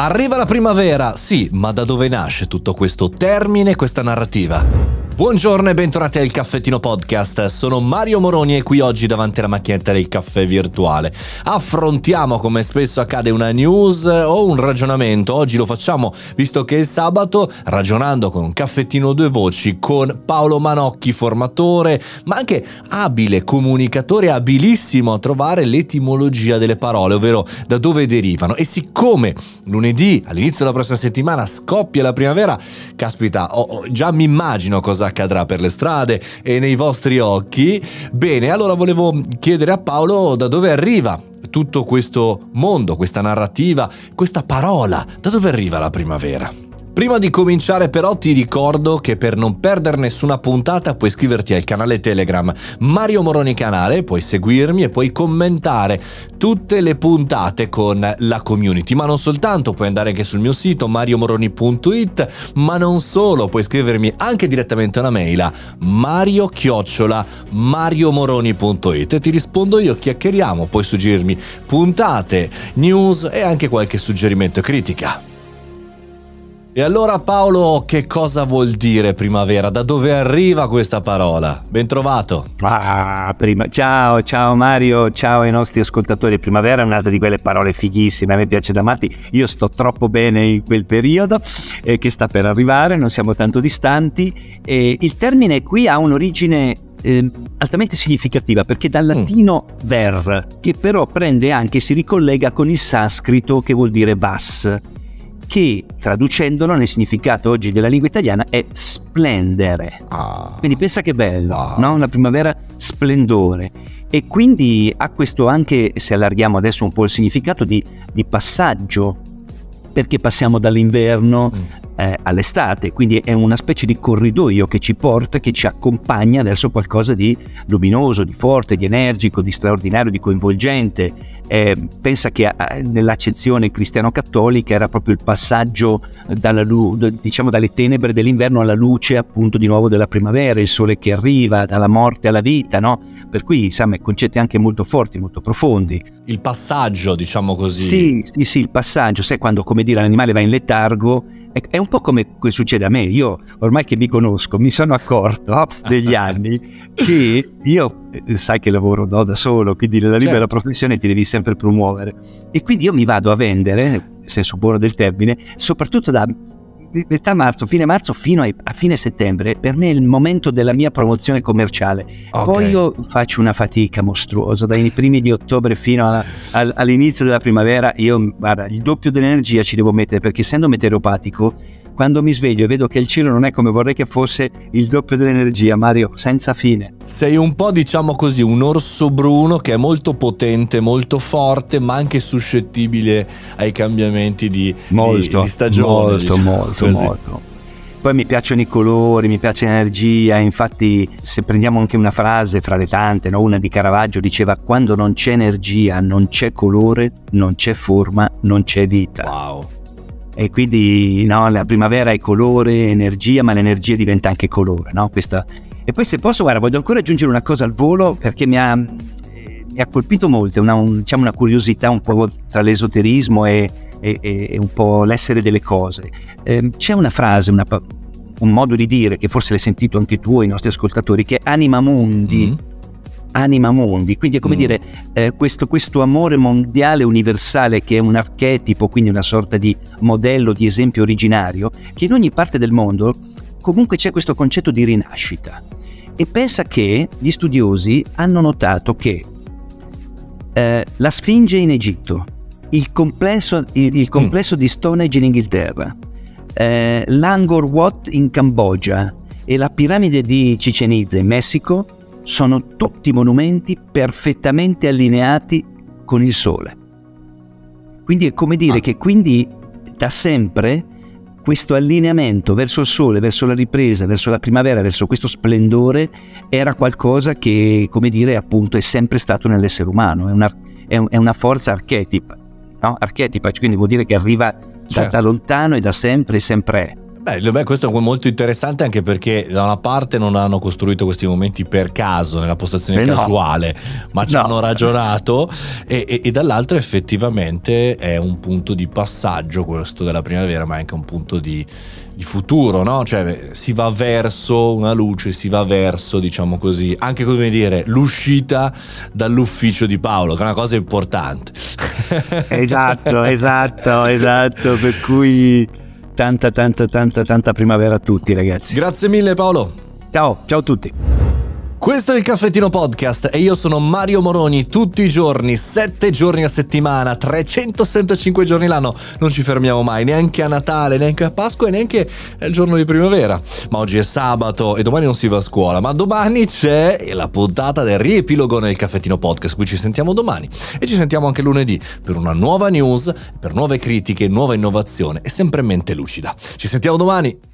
Arriva la primavera, sì, ma da dove nasce tutto questo termine, questa narrativa? Buongiorno e bentornati al Caffettino Podcast, sono Mario Moroni e qui oggi davanti alla macchinetta del caffè virtuale. Affrontiamo come spesso accade una news o un ragionamento, oggi lo facciamo visto che è sabato ragionando con un caffettino due voci con Paolo Manocchi, formatore ma anche abile comunicatore, abilissimo a trovare l'etimologia delle parole, ovvero da dove derivano. E siccome lunedì all'inizio della prossima settimana scoppia la primavera, caspita, oh, già mi immagino cosa accadrà per le strade e nei vostri occhi. Bene, allora volevo chiedere a Paolo da dove arriva tutto questo mondo, questa narrativa, questa parola, da dove arriva la primavera? Prima di cominciare però ti ricordo che per non perdere nessuna puntata puoi iscriverti al canale Telegram Mario Moroni Canale, puoi seguirmi e puoi commentare tutte le puntate con la community, ma non soltanto, puoi andare anche sul mio sito mariomoroni.it, ma non solo, puoi scrivermi anche direttamente una mail a mario chiocciola mariomoroni.it e ti rispondo io, chiacchieriamo, puoi suggerirmi puntate, news e anche qualche suggerimento critica. E allora Paolo, che cosa vuol dire primavera? Da dove arriva questa parola? Bentrovato. Ah, prima... Ciao, ciao Mario, ciao ai nostri ascoltatori. Primavera è un'altra di quelle parole fighissime, a me piace da matti. Io sto troppo bene in quel periodo eh, che sta per arrivare, non siamo tanto distanti. E il termine qui ha un'origine eh, altamente significativa perché dal mm. latino mm. ver, che però prende anche, si ricollega con il sanscrito che vuol dire vas che traducendolo nel significato oggi della lingua italiana è splendere. Ah. Quindi pensa che bello, wow. no? La primavera splendore. E quindi ha questo anche, se allarghiamo adesso un po' il significato, di, di passaggio, perché passiamo dall'inverno mm eh, all'estate, quindi è una specie di corridoio che ci porta, che ci accompagna verso qualcosa di luminoso, di forte, di energico, di straordinario, di coinvolgente. Eh, pensa che eh, nell'accezione cristiano-cattolica era proprio il passaggio dalla, diciamo, dalle tenebre dell'inverno alla luce appunto di nuovo della primavera, il sole che arriva, dalla morte alla vita, no? Per cui insomma concetti anche molto forti, molto profondi. Il passaggio, diciamo così. Sì, sì, sì, il passaggio, sai quando come dire l'animale va in letargo è un po' come succede a me, io ormai che mi conosco mi sono accorto negli anni che io eh, sai che lavoro no, da solo, quindi nella libera certo. professione ti devi sempre promuovere e quindi io mi vado a vendere, nel senso buono del termine, soprattutto da metà marzo, fine marzo fino a, fine settembre, per me è il momento della mia promozione commerciale. Okay. Poi io faccio una fatica mostruosa, dai primi di ottobre fino alla, all, all'inizio della primavera, io guarda, il doppio dell'energia ci devo mettere perché essendo meteoropatico quando mi sveglio e vedo che il cielo non è come vorrei che fosse il doppio dell'energia, Mario, senza fine. Sei un po', diciamo così, un orso bruno che è molto potente, molto forte, ma anche suscettibile ai cambiamenti di, molto, di, di stagione. Molto, diciamo, molto, così. molto. Poi mi piacciono i colori, mi piace l'energia, infatti se prendiamo anche una frase fra le tante, no? una di Caravaggio diceva quando non c'è energia, non c'è colore, non c'è forma, non c'è vita. Wow e quindi no, la primavera è colore, energia, ma l'energia diventa anche colore. No? Questa... E poi se posso, guarda, voglio ancora aggiungere una cosa al volo perché mi ha, mi ha colpito molto, una, un, diciamo una curiosità un po' tra l'esoterismo e, e, e un po' l'essere delle cose. Eh, c'è una frase, una, un modo di dire che forse l'hai sentito anche tu, i nostri ascoltatori, che è anima mundi. Mm anima mondi, quindi è come mm. dire eh, questo, questo, amore mondiale universale che è un archetipo, quindi una sorta di modello, di esempio originario, che in ogni parte del mondo comunque c'è questo concetto di rinascita. E pensa che gli studiosi hanno notato che eh, la Sfinge in Egitto, il complesso, il, il complesso mm. di Stonehenge in Inghilterra, eh, l'Angkor Wat in Cambogia e la piramide di Chichen Itza in Messico sono tutti monumenti perfettamente allineati con il Sole. Quindi è come dire ah. che quindi da sempre questo allineamento verso il sole, verso la ripresa, verso la primavera, verso questo splendore era qualcosa che, come dire, appunto è sempre stato nell'essere umano, è una, è una forza archetipa, no? archetipa, quindi vuol dire che arriva certo. da, da lontano e da sempre e sempre è. Beh, beh, questo è molto interessante anche perché da una parte non hanno costruito questi momenti per caso, nella postazione Eh no. casuale, ma ci No. hanno ragionato e, e- e dall'altro effettivamente è un punto di passaggio questo della primavera, ma è anche un punto di, di futuro, no? Cioè si va verso una luce, si va verso, diciamo così, anche come dire, l'uscita dall'ufficio di Paolo, che è una cosa importante. Esatto, esatto, esatto. Per cui tanta, tanta, tanta, tanta primavera a tutti, ragazzi. Grazie mille Paolo. Ciao, ciao a tutti. Questo è il Caffettino Podcast e io sono Mario Moroni, tutti i giorni, 7 giorni a settimana, 365 giorni l'anno, non ci fermiamo mai, neanche a Natale, neanche a Pasqua e neanche il giorno di primavera. Ma oggi è sabato e domani non si va a scuola, ma domani c'è la puntata del riepilogo nel Caffettino Podcast, qui ci sentiamo domani e ci sentiamo anche lunedì per una nuova news, per nuove critiche, nuova innovazione e sempre mente lucida. Ci sentiamo domani!